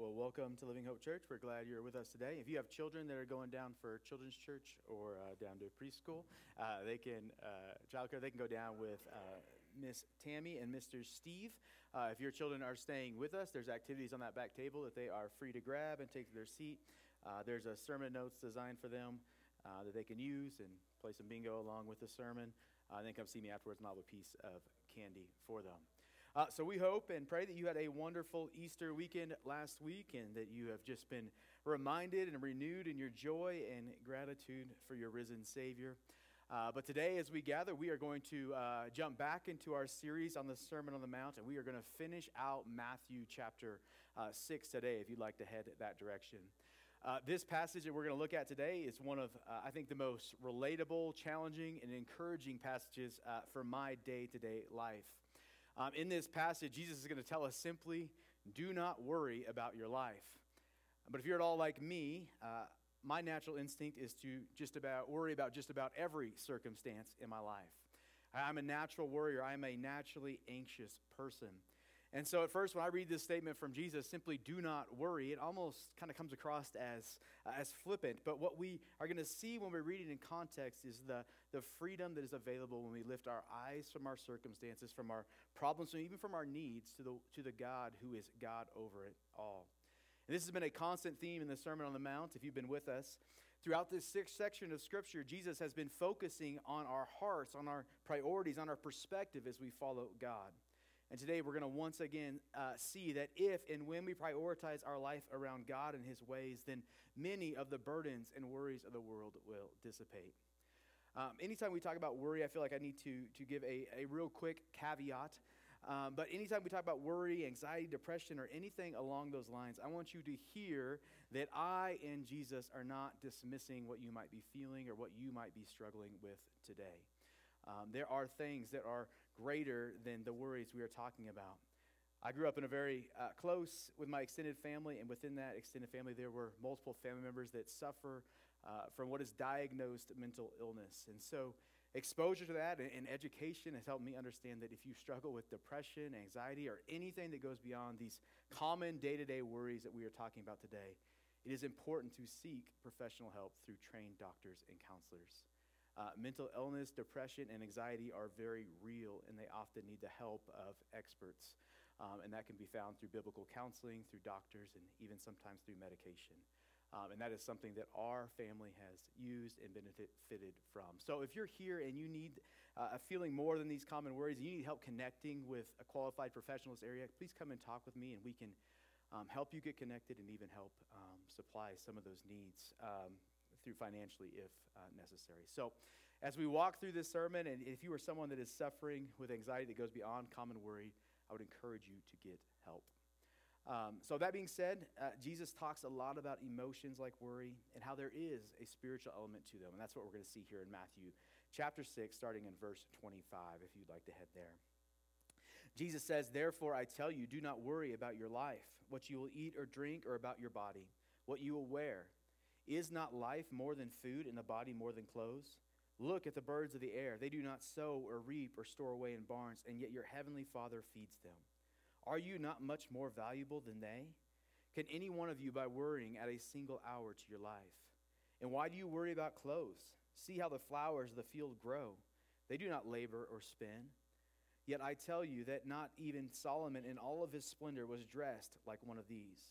Well, welcome to Living Hope Church. We're glad you're with us today. If you have children that are going down for children's church or uh, down to preschool, uh, they can uh, childcare. They can go down with uh, Miss Tammy and Mr. Steve. Uh, if your children are staying with us, there's activities on that back table that they are free to grab and take to their seat. Uh, there's a sermon notes designed for them that they can use and play some bingo along with the sermon. and then come see me afterwards, and I'll have a piece of candy for them. Uh, so we hope and pray that you had a wonderful Easter weekend last week and that you have just been reminded and renewed in your joy and gratitude for your risen Savior. Uh, but today, as we gather, we are going to uh, jump back into our series on the Sermon on the Mount, and we are going to finish out Matthew chapter uh, 6 today, if you'd like to head that direction. Uh, this passage that we're going to look at today is one of, uh, I think, the most relatable, challenging, and encouraging passages uh, for my day to day life. Um, in this passage, Jesus is going to tell us simply do not worry about your life. But if you're at all like me, uh, my natural instinct is to just about worry about just about every circumstance in my life. I'm a natural worrier, I'm a naturally anxious person. And so, at first, when I read this statement from Jesus, simply do not worry, it almost kind of comes across as, uh, as flippant. But what we are going to see when we read it in context is the, the freedom that is available when we lift our eyes from our circumstances, from our problems, and even from our needs to the, to the God who is God over it all. And this has been a constant theme in the Sermon on the Mount, if you've been with us. Throughout this sixth section of Scripture, Jesus has been focusing on our hearts, on our priorities, on our perspective as we follow God. And today we're going to once again uh, see that if and when we prioritize our life around God and His ways, then many of the burdens and worries of the world will dissipate. Um, anytime we talk about worry, I feel like I need to, to give a, a real quick caveat. Um, but anytime we talk about worry, anxiety, depression, or anything along those lines, I want you to hear that I and Jesus are not dismissing what you might be feeling or what you might be struggling with today. Um, there are things that are greater than the worries we are talking about. I grew up in a very uh, close with my extended family, and within that extended family, there were multiple family members that suffer uh, from what is diagnosed mental illness. And so, exposure to that and, and education has helped me understand that if you struggle with depression, anxiety, or anything that goes beyond these common day to day worries that we are talking about today, it is important to seek professional help through trained doctors and counselors. Uh, mental illness, depression, and anxiety are very real, and they often need the help of experts. Um, and that can be found through biblical counseling, through doctors, and even sometimes through medication. Um, and that is something that our family has used and benefited from. So if you're here and you need uh, a feeling more than these common worries, you need help connecting with a qualified professional in this area, please come and talk with me, and we can um, help you get connected and even help um, supply some of those needs. Through financially if uh, necessary. So, as we walk through this sermon, and if you are someone that is suffering with anxiety that goes beyond common worry, I would encourage you to get help. Um, so, that being said, uh, Jesus talks a lot about emotions like worry and how there is a spiritual element to them. And that's what we're going to see here in Matthew chapter 6, starting in verse 25, if you'd like to head there. Jesus says, Therefore, I tell you, do not worry about your life, what you will eat or drink, or about your body, what you will wear. Is not life more than food and the body more than clothes? Look at the birds of the air. They do not sow or reap or store away in barns, and yet your heavenly Father feeds them. Are you not much more valuable than they? Can any one of you, by worrying, add a single hour to your life? And why do you worry about clothes? See how the flowers of the field grow. They do not labor or spin. Yet I tell you that not even Solomon in all of his splendor was dressed like one of these.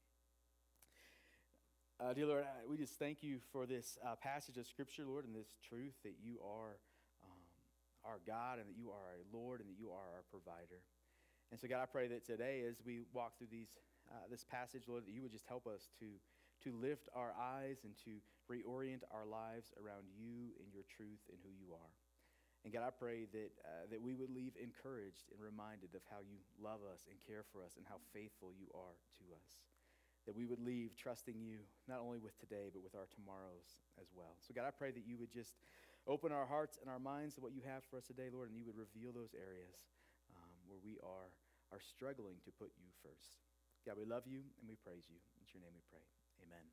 Uh, dear Lord, we just thank you for this uh, passage of Scripture, Lord, and this truth that you are um, our God and that you are our Lord and that you are our provider. And so, God, I pray that today, as we walk through these, uh, this passage, Lord, that you would just help us to, to lift our eyes and to reorient our lives around you and your truth and who you are. And God, I pray that, uh, that we would leave encouraged and reminded of how you love us and care for us and how faithful you are to us. That we would leave trusting you, not only with today, but with our tomorrows as well. So, God, I pray that you would just open our hearts and our minds to what you have for us today, Lord, and you would reveal those areas um, where we are, are struggling to put you first. God, we love you and we praise you. In your name we pray. Amen.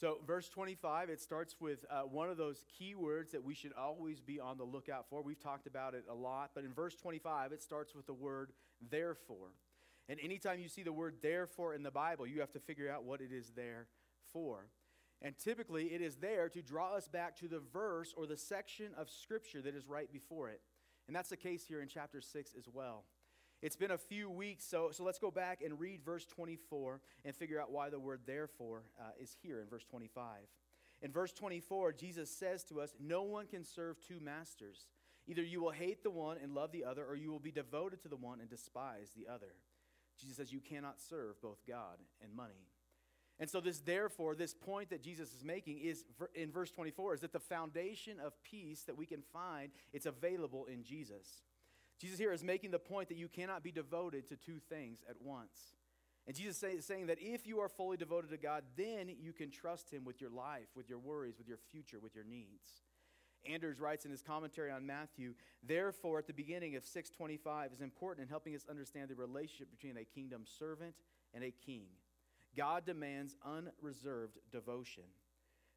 So, verse 25, it starts with uh, one of those key words that we should always be on the lookout for. We've talked about it a lot, but in verse 25, it starts with the word therefore. And anytime you see the word therefore in the Bible, you have to figure out what it is there for. And typically, it is there to draw us back to the verse or the section of Scripture that is right before it. And that's the case here in chapter 6 as well. It's been a few weeks, so, so let's go back and read verse 24 and figure out why the word therefore uh, is here in verse 25. In verse 24, Jesus says to us, No one can serve two masters. Either you will hate the one and love the other, or you will be devoted to the one and despise the other. Jesus says, You cannot serve both God and money. And so, this therefore, this point that Jesus is making is in verse 24 is that the foundation of peace that we can find, it's available in Jesus. Jesus here is making the point that you cannot be devoted to two things at once. And Jesus is saying that if you are fully devoted to God, then you can trust Him with your life, with your worries, with your future, with your needs. Anders writes in his commentary on Matthew, therefore, at the beginning of 625 is important in helping us understand the relationship between a kingdom servant and a king. God demands unreserved devotion.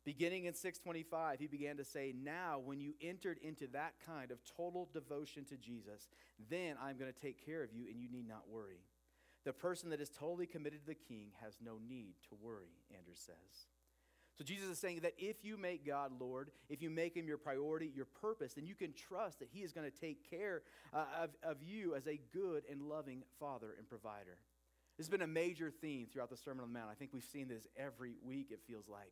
Beginning in 625, he began to say, Now, when you entered into that kind of total devotion to Jesus, then I'm going to take care of you and you need not worry. The person that is totally committed to the king has no need to worry, Anders says. So Jesus is saying that if you make God Lord, if you make him your priority, your purpose, then you can trust that he is going to take care uh, of, of you as a good and loving father and provider. This has been a major theme throughout the Sermon on the Mount. I think we've seen this every week, it feels like.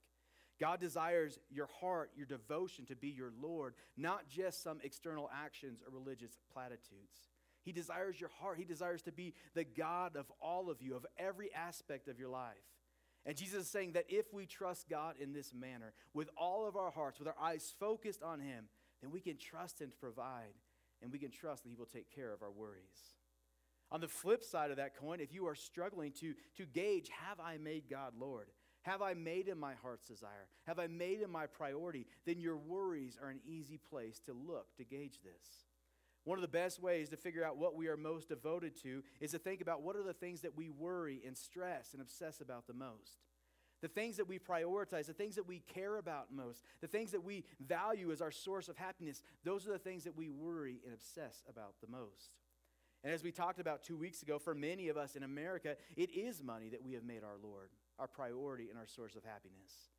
God desires your heart, your devotion to be your Lord, not just some external actions or religious platitudes. He desires your heart. He desires to be the God of all of you, of every aspect of your life. And Jesus is saying that if we trust God in this manner, with all of our hearts, with our eyes focused on Him, then we can trust Him to provide, and we can trust that He will take care of our worries. On the flip side of that coin, if you are struggling to, to gauge, have I made God Lord? Have I made him my heart's desire? Have I made him my priority? Then your worries are an easy place to look to gauge this. One of the best ways to figure out what we are most devoted to is to think about what are the things that we worry and stress and obsess about the most. The things that we prioritize, the things that we care about most, the things that we value as our source of happiness, those are the things that we worry and obsess about the most. And as we talked about two weeks ago, for many of us in America, it is money that we have made our Lord our priority and our source of happiness.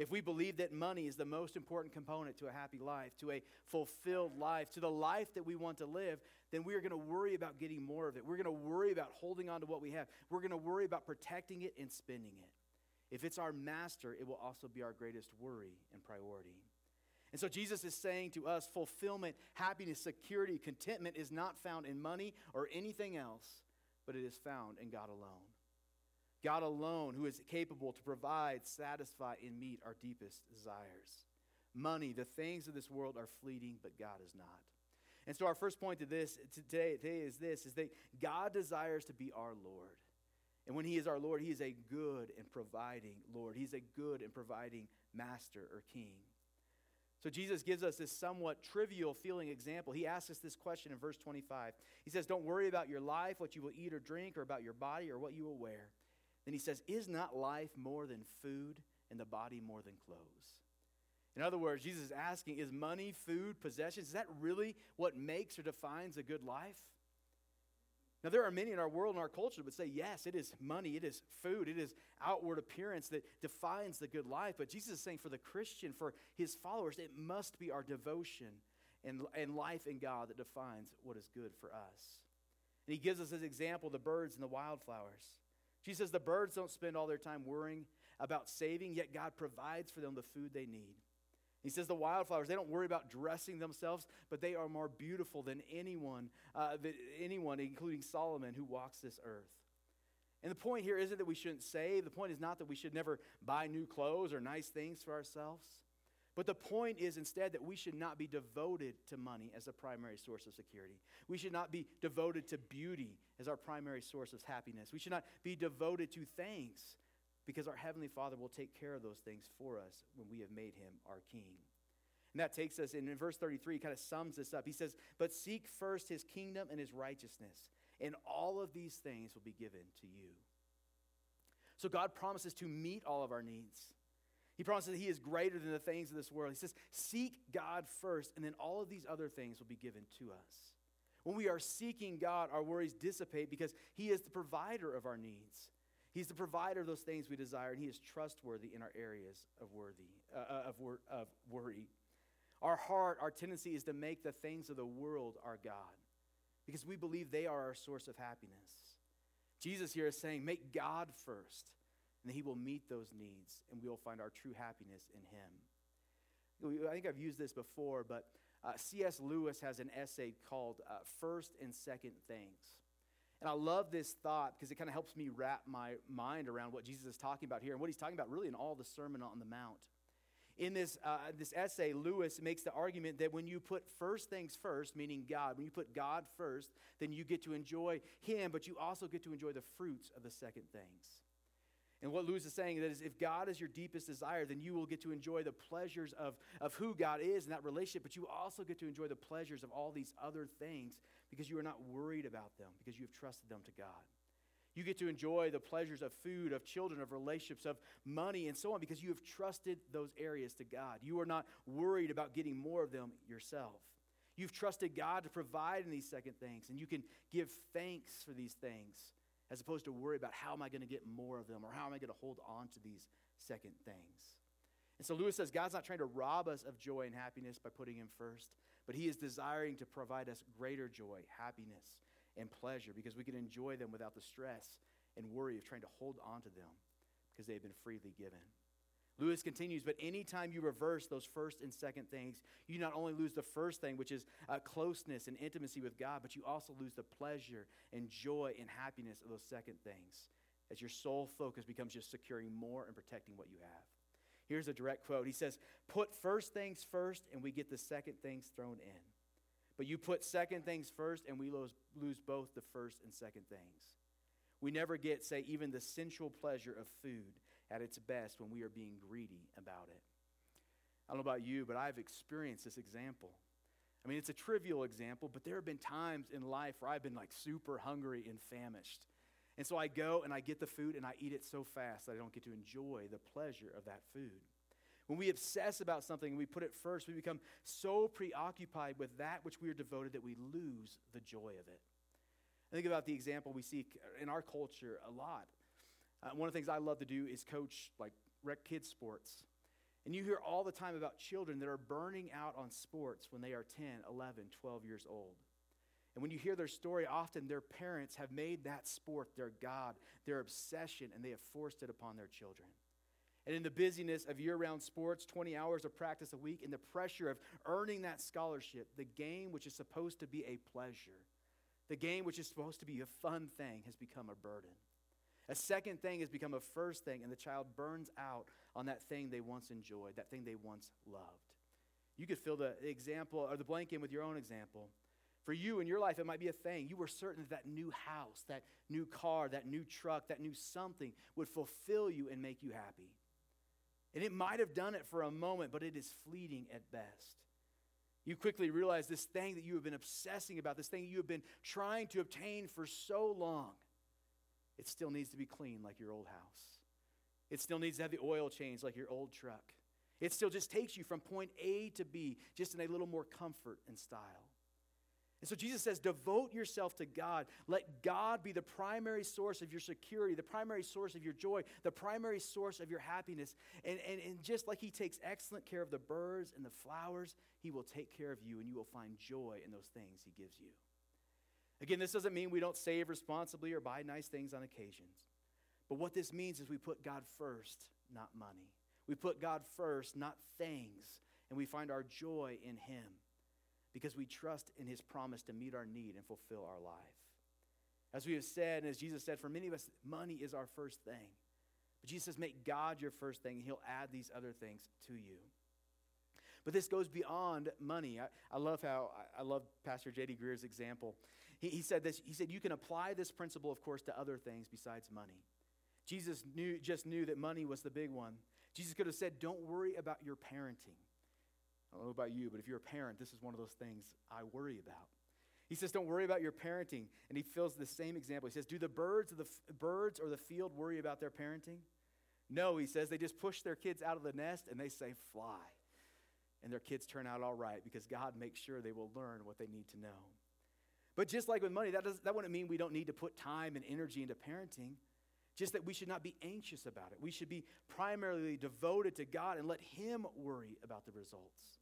If we believe that money is the most important component to a happy life, to a fulfilled life, to the life that we want to live, then we are going to worry about getting more of it. We're going to worry about holding on to what we have. We're going to worry about protecting it and spending it. If it's our master, it will also be our greatest worry and priority. And so Jesus is saying to us fulfillment, happiness, security, contentment is not found in money or anything else, but it is found in God alone. God alone, who is capable to provide, satisfy, and meet our deepest desires. Money, the things of this world are fleeting, but God is not. And so our first point to this today, today is this is that God desires to be our Lord. And when he is our Lord, he is a good and providing Lord. He's a good and providing master or king. So Jesus gives us this somewhat trivial feeling example. He asks us this question in verse 25. He says, Don't worry about your life, what you will eat or drink, or about your body, or what you will wear. Then he says, Is not life more than food and the body more than clothes? In other words, Jesus is asking, Is money, food, possessions, is that really what makes or defines a good life? Now, there are many in our world and our culture that would say, yes, it is money, it is food, it is outward appearance that defines the good life. But Jesus is saying for the Christian, for his followers, it must be our devotion and, and life in God that defines what is good for us. And he gives us as example the birds and the wildflowers. She says the birds don't spend all their time worrying about saving, yet God provides for them the food they need. He says the wildflowers, they don't worry about dressing themselves, but they are more beautiful than anyone, uh, anyone, including Solomon, who walks this earth. And the point here isn't that we shouldn't save. The point is not that we should never buy new clothes or nice things for ourselves. But the point is instead that we should not be devoted to money as a primary source of security. We should not be devoted to beauty as our primary source of happiness. We should not be devoted to things because our Heavenly Father will take care of those things for us when we have made Him our King. And that takes us in, in verse 33, kind of sums this up. He says, But seek first His kingdom and His righteousness, and all of these things will be given to you. So God promises to meet all of our needs. He promises that He is greater than the things of this world. He says, Seek God first, and then all of these other things will be given to us. When we are seeking God, our worries dissipate because He is the provider of our needs. He's the provider of those things we desire, and He is trustworthy in our areas of, worthy, uh, uh of, wor- of worry. Our heart, our tendency is to make the things of the world our God because we believe they are our source of happiness. Jesus here is saying, Make God first, and He will meet those needs, and we will find our true happiness in Him. I think I've used this before, but uh, C.S. Lewis has an essay called uh, First and Second Things. And I love this thought because it kind of helps me wrap my mind around what Jesus is talking about here and what he's talking about really in all the Sermon on the Mount. In this, uh, this essay, Lewis makes the argument that when you put first things first, meaning God, when you put God first, then you get to enjoy Him, but you also get to enjoy the fruits of the second things. And what Lewis is saying is if God is your deepest desire, then you will get to enjoy the pleasures of, of who God is in that relationship, but you also get to enjoy the pleasures of all these other things because you are not worried about them, because you have trusted them to God. You get to enjoy the pleasures of food, of children, of relationships, of money, and so on because you have trusted those areas to God. You are not worried about getting more of them yourself. You've trusted God to provide in these second things, and you can give thanks for these things as opposed to worry about how am I going to get more of them or how am I going to hold on to these second things. And so Lewis says God's not trying to rob us of joy and happiness by putting Him first, but He is desiring to provide us greater joy, happiness, and pleasure because we can enjoy them without the stress and worry of trying to hold on to them because they have been freely given. Lewis continues, but anytime you reverse those first and second things, you not only lose the first thing, which is uh, closeness and intimacy with God, but you also lose the pleasure and joy and happiness of those second things as your sole focus becomes just securing more and protecting what you have. Here's a direct quote He says, Put first things first, and we get the second things thrown in. But you put second things first, and we lose, lose both the first and second things. We never get, say, even the sensual pleasure of food at its best when we are being greedy about it. I don't know about you, but I've experienced this example. I mean, it's a trivial example, but there have been times in life where I've been like super hungry and famished. And so I go and I get the food and I eat it so fast that I don't get to enjoy the pleasure of that food. When we obsess about something and we put it first, we become so preoccupied with that which we are devoted that we lose the joy of it. I think about the example we see in our culture a lot. Uh, one of the things I love to do is coach like rec kids sports. And you hear all the time about children that are burning out on sports when they are 10, 11, 12 years old. And when you hear their story, often their parents have made that sport their God, their obsession, and they have forced it upon their children. And in the busyness of year round sports, 20 hours of practice a week, and the pressure of earning that scholarship, the game, which is supposed to be a pleasure, the game, which is supposed to be a fun thing, has become a burden. A second thing has become a first thing, and the child burns out on that thing they once enjoyed, that thing they once loved. You could fill the example or the blank in with your own example. For you in your life, it might be a thing. You were certain that that new house, that new car, that new truck, that new something would fulfill you and make you happy. And it might have done it for a moment, but it is fleeting at best. You quickly realize this thing that you have been obsessing about, this thing you have been trying to obtain for so long, it still needs to be clean like your old house. It still needs to have the oil changed like your old truck. It still just takes you from point A to B, just in a little more comfort and style. And so Jesus says, devote yourself to God. Let God be the primary source of your security, the primary source of your joy, the primary source of your happiness. And, and, and just like He takes excellent care of the birds and the flowers, He will take care of you, and you will find joy in those things He gives you. Again, this doesn't mean we don't save responsibly or buy nice things on occasions. But what this means is we put God first, not money. We put God first, not things, and we find our joy in Him because we trust in his promise to meet our need and fulfill our life. As we have said, and as Jesus said, for many of us, money is our first thing. But Jesus says, make God your first thing, and he'll add these other things to you. But this goes beyond money. I, I love how, I, I love Pastor J.D. Greear's example. He, he said this, he said, you can apply this principle, of course, to other things besides money. Jesus knew, just knew that money was the big one. Jesus could have said, don't worry about your parenting. I don't know about you, but if you're a parent, this is one of those things I worry about. He says, "Don't worry about your parenting," and he fills the same example. He says, "Do the birds, of the f- birds or the field worry about their parenting?" No, he says they just push their kids out of the nest and they say, "Fly," and their kids turn out all right because God makes sure they will learn what they need to know. But just like with money, that does, that wouldn't mean we don't need to put time and energy into parenting. Just that we should not be anxious about it. We should be primarily devoted to God and let Him worry about the results.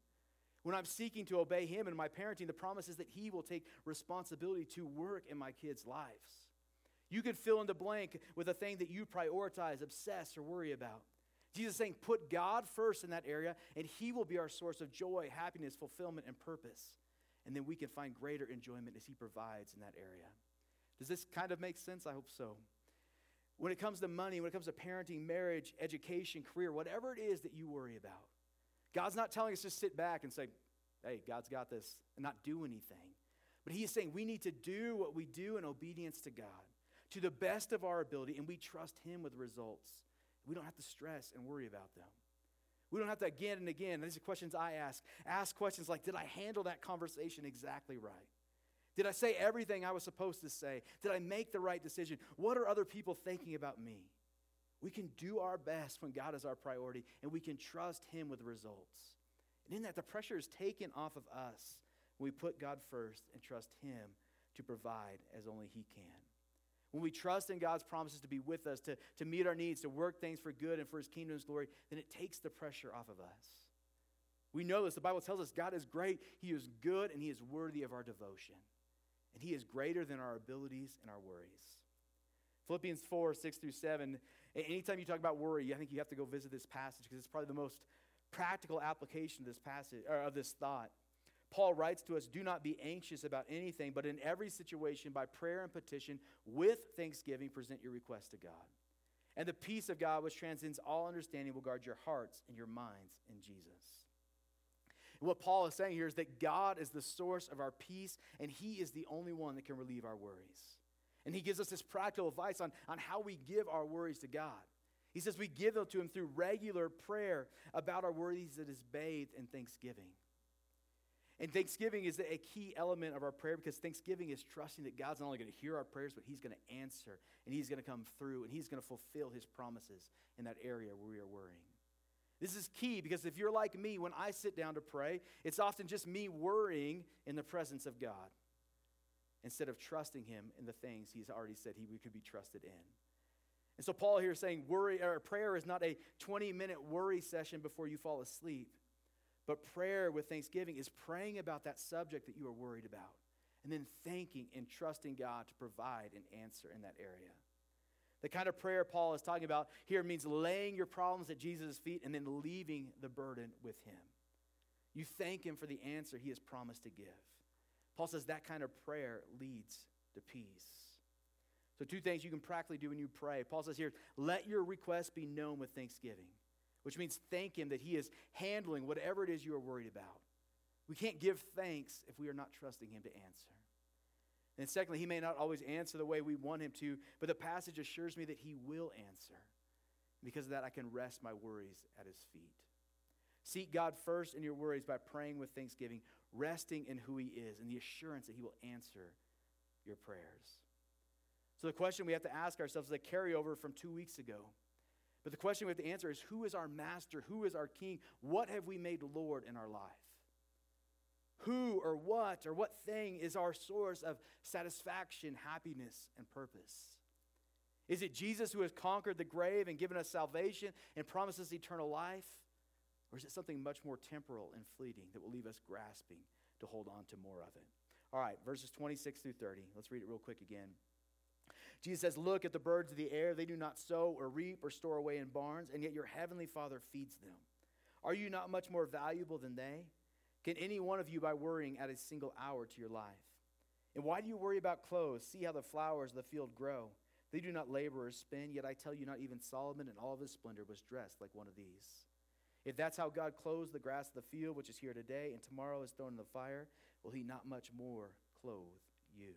When I'm seeking to obey Him in my parenting, the promise is that He will take responsibility to work in my kids' lives. You could fill in the blank with a thing that you prioritize, obsess, or worry about. Jesus is saying, put God first in that area, and He will be our source of joy, happiness, fulfillment, and purpose. And then we can find greater enjoyment as He provides in that area. Does this kind of make sense? I hope so. When it comes to money, when it comes to parenting, marriage, education, career, whatever it is that you worry about, God's not telling us to sit back and say, hey, God's got this, and not do anything. But He is saying we need to do what we do in obedience to God to the best of our ability, and we trust Him with results. We don't have to stress and worry about them. We don't have to again and again, these are questions I ask, ask questions like Did I handle that conversation exactly right? Did I say everything I was supposed to say? Did I make the right decision? What are other people thinking about me? We can do our best when God is our priority, and we can trust Him with results. And in that, the pressure is taken off of us when we put God first and trust Him to provide as only He can. When we trust in God's promises to be with us, to, to meet our needs, to work things for good and for His kingdom's glory, then it takes the pressure off of us. We know this. The Bible tells us God is great, He is good, and He is worthy of our devotion. And He is greater than our abilities and our worries. Philippians 4, 6 through 7. Anytime you talk about worry, I think you have to go visit this passage because it's probably the most practical application of this passage or of this thought. Paul writes to us, Do not be anxious about anything, but in every situation, by prayer and petition, with thanksgiving, present your request to God. And the peace of God, which transcends all understanding, will guard your hearts and your minds in Jesus. And what Paul is saying here is that God is the source of our peace, and He is the only one that can relieve our worries. And He gives us this practical advice on, on how we give our worries to God. He says we give them to Him through regular prayer about our worries that is bathed in thanksgiving. And thanksgiving is a key element of our prayer because thanksgiving is trusting that God's not only going to hear our prayers, but He's going to answer and He's going to come through and He's going to fulfill His promises in that area where we are worrying. This is key because if you're like me, when I sit down to pray, it's often just me worrying in the presence of God instead of trusting Him in the things He's already said He could be trusted in. And so Paul here is saying worry or prayer is not a 20 minute worry session before you fall asleep. But prayer with thanksgiving is praying about that subject that you are worried about and then thanking and trusting God to provide an answer in that area. The kind of prayer Paul is talking about here means laying your problems at Jesus' feet and then leaving the burden with him. You thank him for the answer he has promised to give. Paul says that kind of prayer leads to peace. So, two things you can practically do when you pray. Paul says here, let your request be known with thanksgiving which means thank Him that He is handling whatever it is you are worried about. We can't give thanks if we are not trusting Him to answer. And secondly, He may not always answer the way we want Him to, but the passage assures me that He will answer. Because of that, I can rest my worries at His feet. Seek God first in your worries by praying with thanksgiving, resting in who He is, and the assurance that He will answer your prayers. So, the question we have to ask ourselves is a carryover from two weeks ago. But the question we have to answer is who is our master? Who is our king? What have we made Lord in our life? Who or what or what thing is our source of satisfaction, happiness, and purpose? Is it Jesus who has conquered the grave and given us salvation and promises eternal life? Or is it something much more temporal and fleeting that will leave us grasping to hold on to more of it? All right, verses 26 through 30. Let's read it real quick again. Jesus says, Look at the birds of the air. They do not sow or reap or store away in barns, and yet your heavenly Father feeds them. Are you not much more valuable than they? Can any one of you, by worrying, add a single hour to your life? And why do you worry about clothes? See how the flowers of the field grow. They do not labor or spin, yet I tell you, not even Solomon in all of his splendor was dressed like one of these. If that's how God clothes the grass of the field, which is here today, and tomorrow is thrown in the fire, will he not much more clothe you?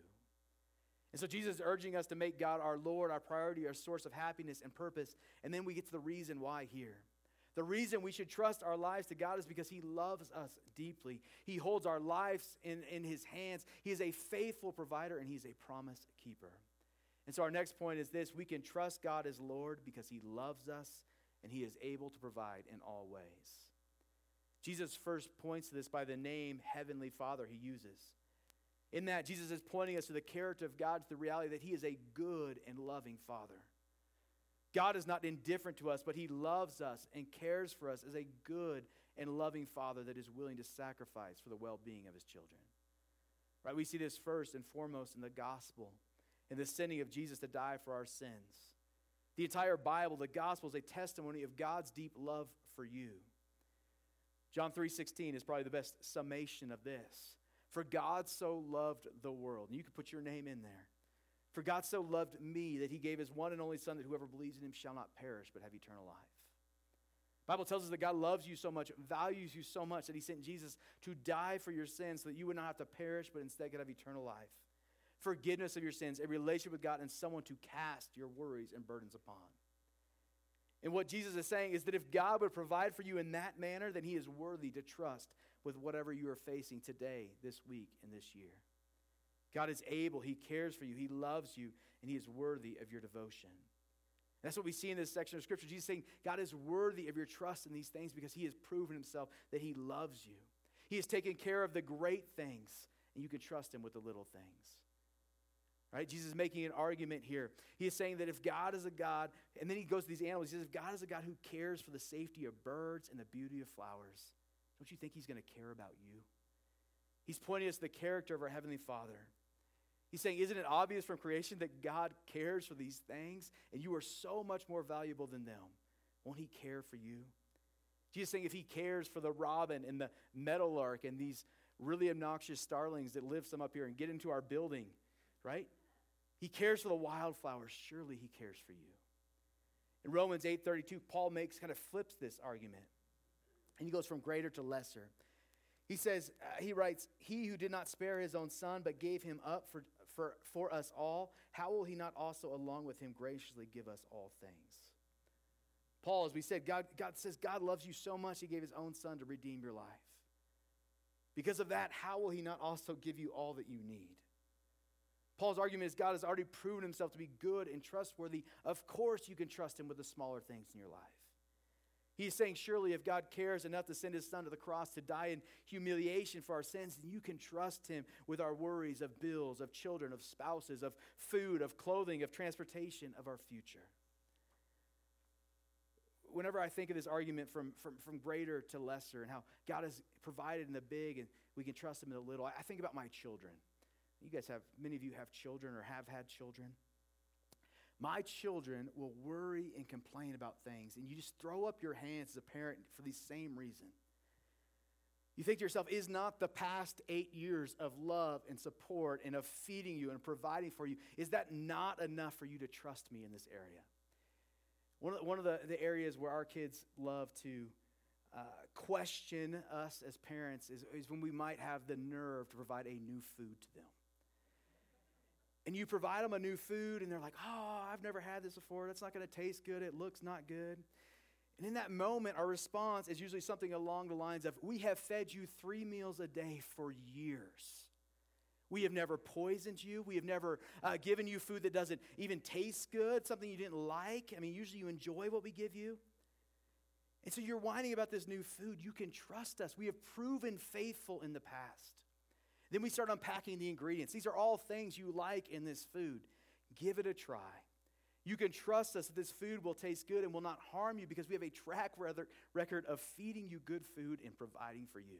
And so Jesus is urging us to make God our Lord, our priority, our source of happiness and purpose. And then we get to the reason why here. The reason we should trust our lives to God is because He loves us deeply. He holds our lives in, in His hands. He is a faithful provider and He's a promise keeper. And so our next point is this we can trust God as Lord because He loves us and He is able to provide in all ways. Jesus first points to this by the name Heavenly Father He uses. In that, Jesus is pointing us to the character of God, to the reality that He is a good and loving Father. God is not indifferent to us, but He loves us and cares for us as a good and loving Father that is willing to sacrifice for the well being of His children. Right? We see this first and foremost in the gospel, in the sending of Jesus to die for our sins. The entire Bible, the gospel, is a testimony of God's deep love for you. John 3:16 is probably the best summation of this. For God so loved the world. And you can put your name in there. For God so loved me that he gave his one and only Son that whoever believes in him shall not perish but have eternal life. The Bible tells us that God loves you so much, values you so much that he sent Jesus to die for your sins so that you would not have to perish but instead could have eternal life. Forgiveness of your sins, a relationship with God, and someone to cast your worries and burdens upon. And what Jesus is saying is that if God would provide for you in that manner, then he is worthy to trust with whatever you are facing today, this week, and this year. God is able, He cares for you, He loves you, and He is worthy of your devotion. That's what we see in this section of Scripture. Jesus saying, God is worthy of your trust in these things because He has proven Himself that He loves you. He has taken care of the great things, and you can trust Him with the little things. Right? Jesus is making an argument here. He is saying that if God is a God, and then he goes to these animals, he says, if God is a God who cares for the safety of birds and the beauty of flowers, don't you think he's going to care about you? He's pointing us to the character of our Heavenly Father. He's saying, Isn't it obvious from creation that God cares for these things and you are so much more valuable than them? Won't He care for you? Jesus saying, If He cares for the robin and the meadowlark and these really obnoxious starlings that live some up here and get into our building, right? He cares for the wildflowers. Surely He cares for you. In Romans 8:32, Paul makes kind of flips this argument. And he goes from greater to lesser. He says, uh, he writes, He who did not spare his own son, but gave him up for, for, for us all, how will he not also, along with him, graciously give us all things? Paul, as we said, God, God says God loves you so much, he gave his own son to redeem your life. Because of that, how will he not also give you all that you need? Paul's argument is God has already proven himself to be good and trustworthy. Of course, you can trust him with the smaller things in your life. He's saying, surely if God cares enough to send his son to the cross to die in humiliation for our sins, then you can trust him with our worries of bills, of children, of spouses, of food, of clothing, of transportation, of our future. Whenever I think of this argument from, from, from greater to lesser and how God has provided in the big and we can trust him in the little, I think about my children. You guys have, many of you have children or have had children. My children will worry and complain about things, and you just throw up your hands as a parent for the same reason. You think to yourself, is not the past eight years of love and support and of feeding you and providing for you, is that not enough for you to trust me in this area? One of the, one of the, the areas where our kids love to uh, question us as parents is, is when we might have the nerve to provide a new food to them and you provide them a new food, and they're like, oh, I've never had this before. That's not going to taste good. It looks not good. And in that moment, our response is usually something along the lines of, We have fed you three meals a day for years. We have never poisoned you. We have never uh, given you food that doesn't even taste good, something you didn't like. I mean, usually you enjoy what we give you. And so you're whining about this new food. You can trust us. We have proven faithful in the past. Then we start unpacking the ingredients. These are all things you like in this food. Give it a try. You can trust us that this food will taste good and will not harm you because we have a track record of feeding you good food and providing for you.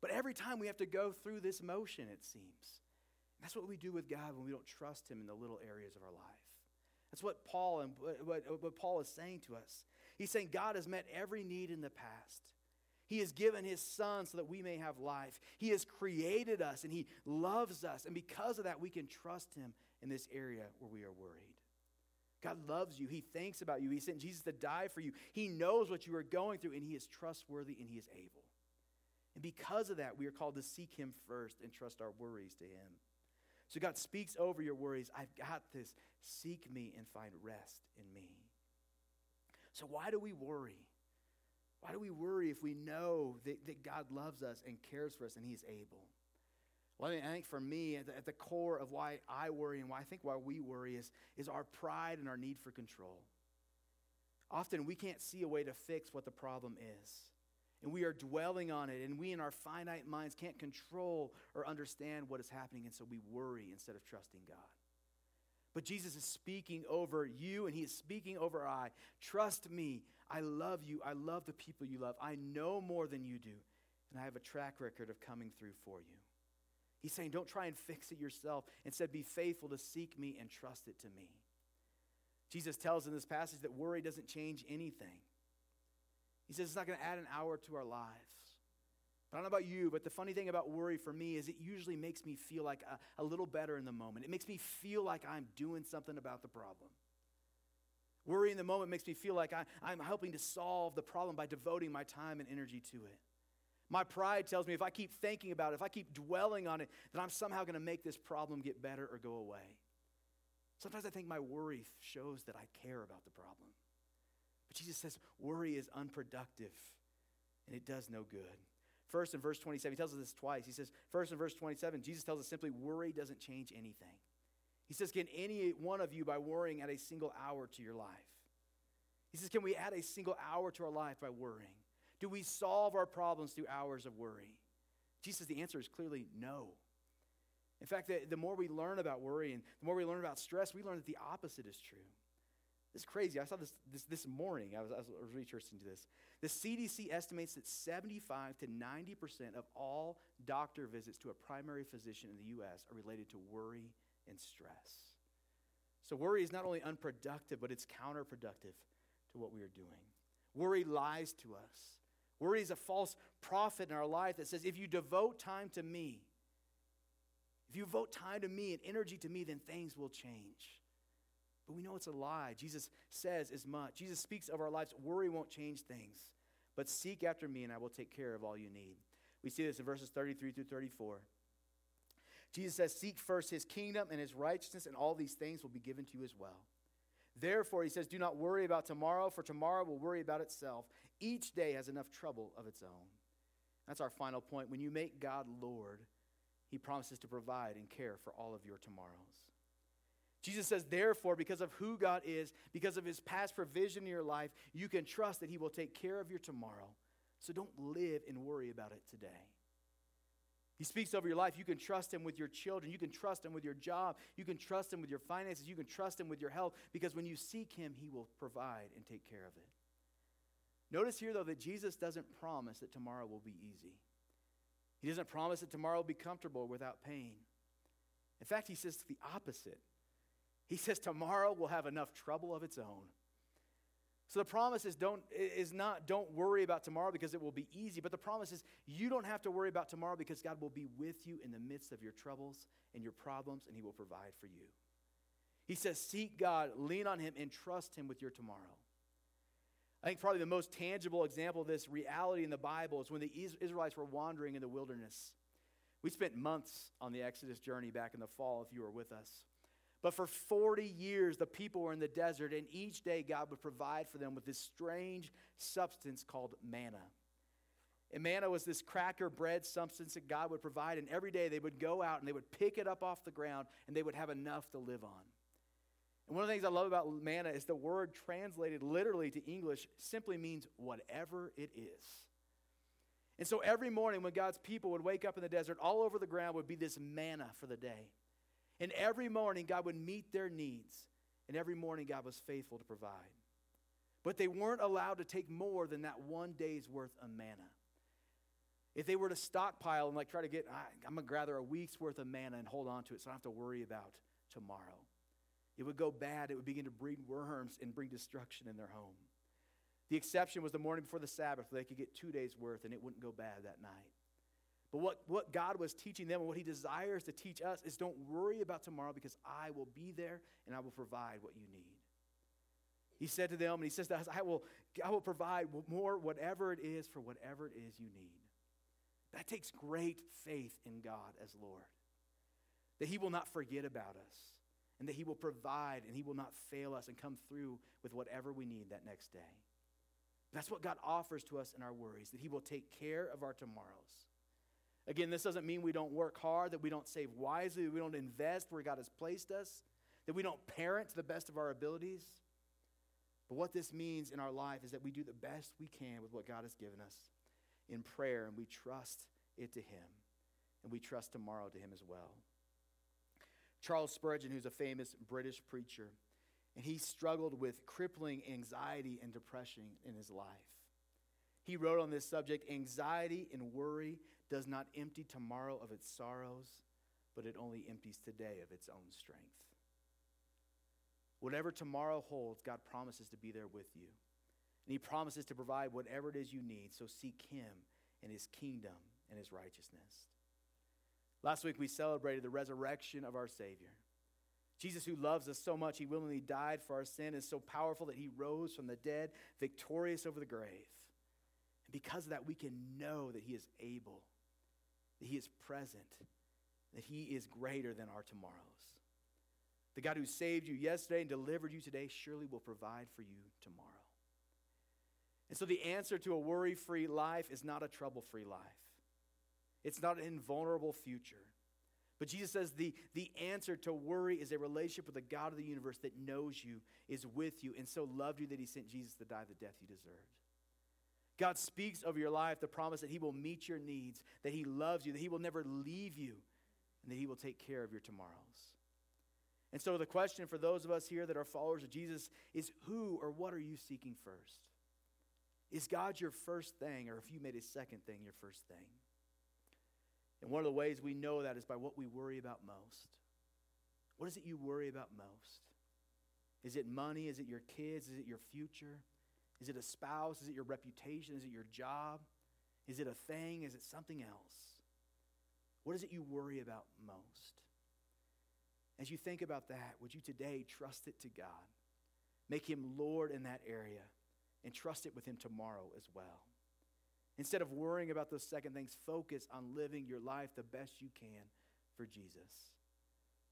But every time we have to go through this motion, it seems. That's what we do with God when we don't trust Him in the little areas of our life. That's what Paul and what, what Paul is saying to us. He's saying God has met every need in the past. He has given his son so that we may have life. He has created us and he loves us. And because of that, we can trust him in this area where we are worried. God loves you. He thinks about you. He sent Jesus to die for you. He knows what you are going through, and He is trustworthy and He is able. And because of that, we are called to seek Him first and trust our worries to Him. So God speaks over your worries. I've got this. Seek me and find rest in me. So, why do we worry? Why do we worry if we know that, that God loves us and cares for us and He's able? Well, I think for me, at the, at the core of why I worry and why I think why we worry is, is our pride and our need for control. Often we can't see a way to fix what the problem is. And we are dwelling on it, and we in our finite minds can't control or understand what is happening, and so we worry instead of trusting God. But Jesus is speaking over you, and He is speaking over I. Trust me. I love you. I love the people you love. I know more than you do, and I have a track record of coming through for you. He's saying, don't try and fix it yourself. Instead, be faithful to seek me and trust it to me. Jesus tells in this passage that worry doesn't change anything. He says it's not going to add an hour to our lives. But I don't know about you, but the funny thing about worry for me is it usually makes me feel like a, a little better in the moment. It makes me feel like I'm doing something about the problem. Worry in the moment makes me feel like I, I'm helping to solve the problem by devoting my time and energy to it. My pride tells me if I keep thinking about it, if I keep dwelling on it, that I'm somehow going to make this problem get better or go away. Sometimes I think my worry shows that I care about the problem. But Jesus says worry is unproductive and it does no good. First, in verse 27, he tells us this twice. He says, first in verse 27, Jesus tells us simply, worry doesn't change anything. He says, Can any one of you, by worrying, add a single hour to your life? He says, Can we add a single hour to our life by worrying? Do we solve our problems through hours of worry? Jesus, the answer is clearly no. In fact, the, the more we learn about worry and the more we learn about stress, we learn that the opposite is true. It's crazy. I saw this, this this morning. I was, I was researching this. The CDC estimates that 75 to 90% of all doctor visits to a primary physician in the U.S. are related to worry and stress. So, worry is not only unproductive, but it's counterproductive to what we are doing. Worry lies to us. Worry is a false prophet in our life that says, if you devote time to me, if you devote time to me and energy to me, then things will change. But we know it's a lie. Jesus says as much. Jesus speaks of our lives. Worry won't change things. But seek after me, and I will take care of all you need. We see this in verses 33 through 34. Jesus says, Seek first his kingdom and his righteousness, and all these things will be given to you as well. Therefore, he says, Do not worry about tomorrow, for tomorrow will worry about itself. Each day has enough trouble of its own. That's our final point. When you make God Lord, he promises to provide and care for all of your tomorrows. Jesus says, therefore, because of who God is, because of his past provision in your life, you can trust that he will take care of your tomorrow. So don't live and worry about it today. He speaks over your life. You can trust Him with your children. You can trust Him with your job. You can trust Him with your finances. You can trust Him with your health because when you seek Him, He will provide and take care of it. Notice here, though, that Jesus doesn't promise that tomorrow will be easy. He doesn't promise that tomorrow will be comfortable without pain. In fact, He says the opposite. He says tomorrow will have enough trouble of its own. So the promise is don't is not don't worry about tomorrow because it will be easy, but the promise is you don't have to worry about tomorrow because God will be with you in the midst of your troubles and your problems and he will provide for you. He says seek God, lean on him and trust him with your tomorrow. I think probably the most tangible example of this reality in the Bible is when the Israelites were wandering in the wilderness. We spent months on the Exodus journey back in the fall if you were with us. But for 40 years, the people were in the desert, and each day God would provide for them with this strange substance called manna. And manna was this cracker bread substance that God would provide, and every day they would go out and they would pick it up off the ground, and they would have enough to live on. And one of the things I love about manna is the word translated literally to English simply means whatever it is. And so every morning when God's people would wake up in the desert, all over the ground would be this manna for the day. And every morning, God would meet their needs. And every morning, God was faithful to provide. But they weren't allowed to take more than that one day's worth of manna. If they were to stockpile and like try to get, I'm going to gather a week's worth of manna and hold on to it so I don't have to worry about tomorrow. It would go bad. It would begin to breed worms and bring destruction in their home. The exception was the morning before the Sabbath, where they could get two days' worth and it wouldn't go bad that night. But what, what God was teaching them and what He desires to teach us is don't worry about tomorrow because I will be there and I will provide what you need. He said to them, and he says to us, I will, I will provide more, whatever it is, for whatever it is you need. That takes great faith in God as Lord. That He will not forget about us, and that He will provide, and He will not fail us and come through with whatever we need that next day. That's what God offers to us in our worries, that He will take care of our tomorrows. Again, this doesn't mean we don't work hard, that we don't save wisely, we don't invest where God has placed us, that we don't parent to the best of our abilities. But what this means in our life is that we do the best we can with what God has given us in prayer, and we trust it to Him, and we trust tomorrow to Him as well. Charles Spurgeon, who's a famous British preacher, and he struggled with crippling anxiety and depression in his life. He wrote on this subject Anxiety and worry does not empty tomorrow of its sorrows, but it only empties today of its own strength. Whatever tomorrow holds, God promises to be there with you. And He promises to provide whatever it is you need. So seek Him and His kingdom and His righteousness. Last week we celebrated the resurrection of our Savior. Jesus, who loves us so much, He willingly died for our sin, is so powerful that He rose from the dead, victorious over the grave. And because of that, we can know that He is able, that He is present, that He is greater than our tomorrows. The God who saved you yesterday and delivered you today surely will provide for you tomorrow. And so the answer to a worry free life is not a trouble free life, it's not an invulnerable future. But Jesus says the, the answer to worry is a relationship with the God of the universe that knows you, is with you, and so loved you that he sent Jesus to die the death you deserved. God speaks over your life the promise that he will meet your needs, that he loves you, that he will never leave you, and that he will take care of your tomorrows. And so the question for those of us here that are followers of Jesus is who or what are you seeking first? Is God your first thing, or if you made a second thing your first thing? And one of the ways we know that is by what we worry about most. What is it you worry about most? Is it money? Is it your kids? Is it your future? Is it a spouse? Is it your reputation? Is it your job? Is it a thing? Is it something else? What is it you worry about most? As you think about that, would you today trust it to God? Make him Lord in that area and trust it with him tomorrow as well. Instead of worrying about those second things, focus on living your life the best you can for Jesus.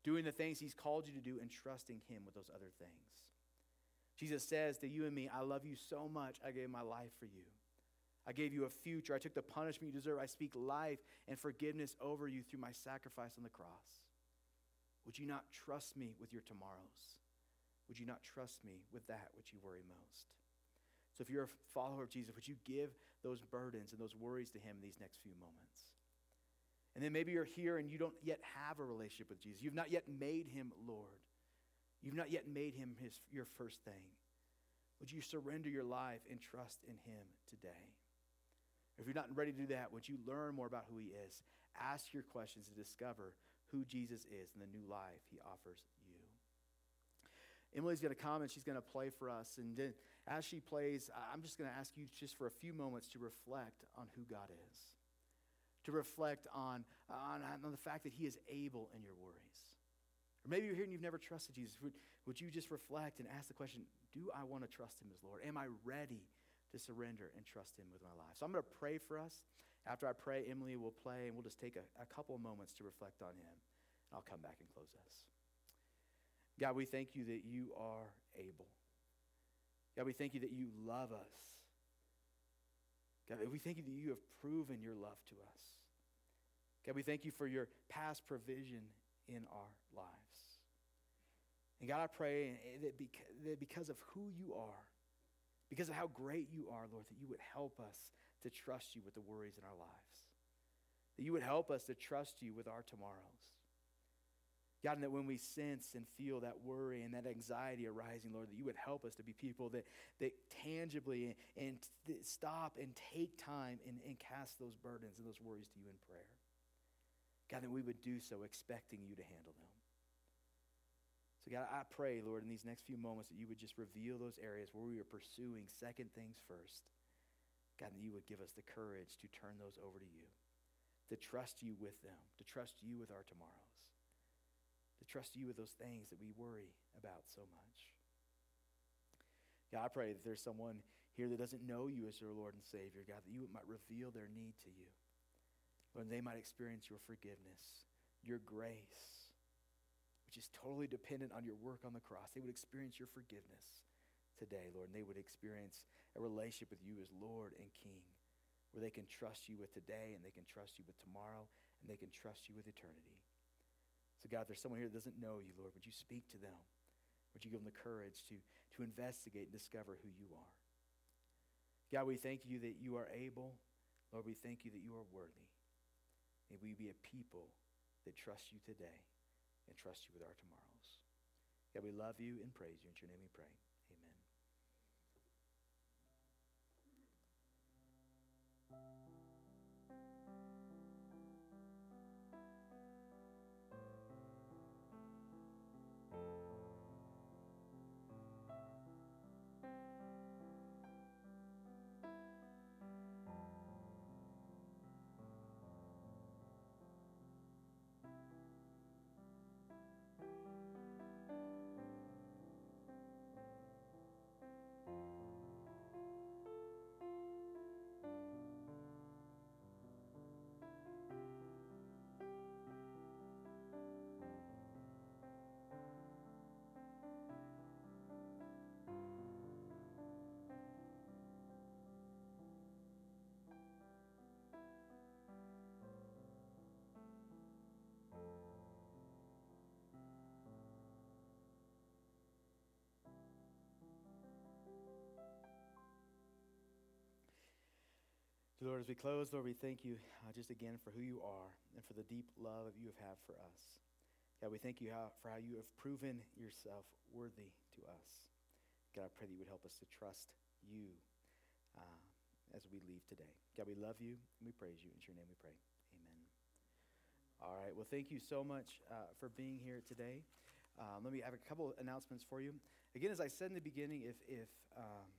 Doing the things he's called you to do and trusting him with those other things. Jesus says to you and me, I love you so much, I gave my life for you. I gave you a future. I took the punishment you deserve. I speak life and forgiveness over you through my sacrifice on the cross. Would you not trust me with your tomorrows? Would you not trust me with that which you worry most? So, if you're a follower of Jesus, would you give those burdens and those worries to Him in these next few moments? And then maybe you're here and you don't yet have a relationship with Jesus. You've not yet made Him Lord. You've not yet made Him his, your first thing. Would you surrender your life and trust in Him today? If you're not ready to do that, would you learn more about who He is? Ask your questions to discover who Jesus is and the new life He offers you. Emily's going to come and she's going to play for us. And then as she plays, I'm just going to ask you just for a few moments to reflect on who God is, to reflect on, on, on the fact that He is able in your worries. Or maybe you're here and you've never trusted Jesus. Would, would you just reflect and ask the question Do I want to trust Him as Lord? Am I ready to surrender and trust Him with my life? So I'm going to pray for us. After I pray, Emily will play, and we'll just take a, a couple of moments to reflect on Him. And I'll come back and close us. God, we thank you that you are able. God, we thank you that you love us. God, we thank you that you have proven your love to us. God, we thank you for your past provision in our lives. And God, I pray that because of who you are, because of how great you are, Lord, that you would help us to trust you with the worries in our lives. That you would help us to trust you with our tomorrows. God, and that when we sense and feel that worry and that anxiety arising, Lord, that you would help us to be people that, that tangibly and, and stop and take time and, and cast those burdens and those worries to you in prayer. God, that we would do so expecting you to handle them. So, God, I pray, Lord, in these next few moments that you would just reveal those areas where we are pursuing second things first. God, that you would give us the courage to turn those over to you, to trust you with them, to trust you with our tomorrows to trust you with those things that we worry about so much. God, I pray that there's someone here that doesn't know you as their Lord and Savior, God, that you might reveal their need to you. Lord, they might experience your forgiveness, your grace, which is totally dependent on your work on the cross. They would experience your forgiveness today, Lord, and they would experience a relationship with you as Lord and King, where they can trust you with today and they can trust you with tomorrow and they can trust you with eternity. So, God, there's someone here that doesn't know you, Lord, would you speak to them? Would you give them the courage to, to investigate and discover who you are? God, we thank you that you are able. Lord, we thank you that you are worthy. May we be a people that trust you today and trust you with our tomorrows. God, we love you and praise you. In your name we pray. Lord, as we close, Lord, we thank you uh, just again for who you are and for the deep love that you have had for us. God, we thank you how, for how you have proven yourself worthy to us. God, I pray that you would help us to trust you uh, as we leave today. God, we love you and we praise you. In your name we pray. Amen. All right. Well, thank you so much uh, for being here today. Um, let me have a couple announcements for you. Again, as I said in the beginning, if, if um,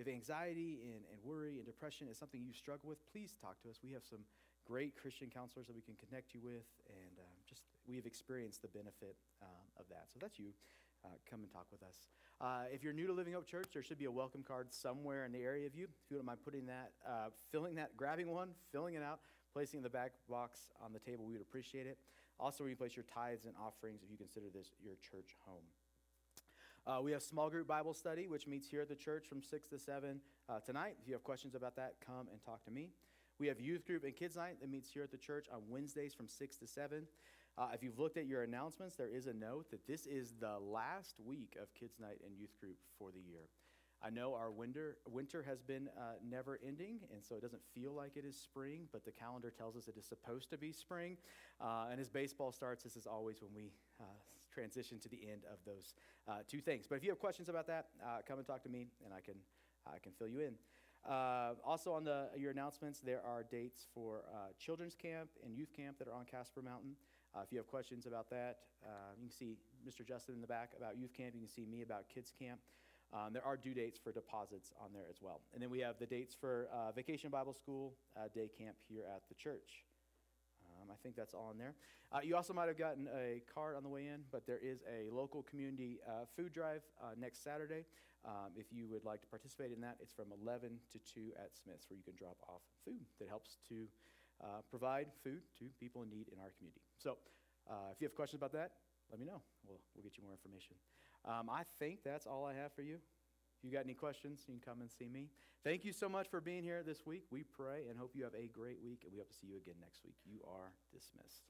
if anxiety and, and worry and depression is something you struggle with, please talk to us. We have some great Christian counselors that we can connect you with, and um, just we have experienced the benefit um, of that. So that's you. Uh, come and talk with us. Uh, if you're new to Living Hope Church, there should be a welcome card somewhere in the area of you. If you don't mind putting that, uh, filling that, grabbing one, filling it out, placing in the back box on the table, we would appreciate it. Also, where you place your tithes and offerings if you consider this your church home. Uh, we have small group Bible study, which meets here at the church from 6 to 7 uh, tonight. If you have questions about that, come and talk to me. We have youth group and kids night that meets here at the church on Wednesdays from 6 to 7. Uh, if you've looked at your announcements, there is a note that this is the last week of kids night and youth group for the year. I know our winter, winter has been uh, never ending, and so it doesn't feel like it is spring, but the calendar tells us it is supposed to be spring. Uh, and as baseball starts, this is always when we uh, transition to the end of those uh, two things. But if you have questions about that, uh, come and talk to me, and I can, I can fill you in. Uh, also, on the, your announcements, there are dates for uh, children's camp and youth camp that are on Casper Mountain. Uh, if you have questions about that, uh, you can see Mr. Justin in the back about youth camp. You can see me about kids camp. Um, there are due dates for deposits on there as well. And then we have the dates for Vacation Bible School, day camp here at the church. I think that's all in there. Uh, you also might have gotten a card on the way in, but there is a local community uh, food drive uh, next Saturday. Um, if you would like to participate in that, it's from 11 to 2 at Smith's, where you can drop off food that helps to uh, provide food to people in need in our community. So uh, if you have questions about that, let me know. We'll, we'll get you more information. Um, I think that's all I have for you. If you got any questions, you can come and see me. Thank you so much for being here this week. We pray and hope you have a great week, and we hope to see you again next week. You are dismissed.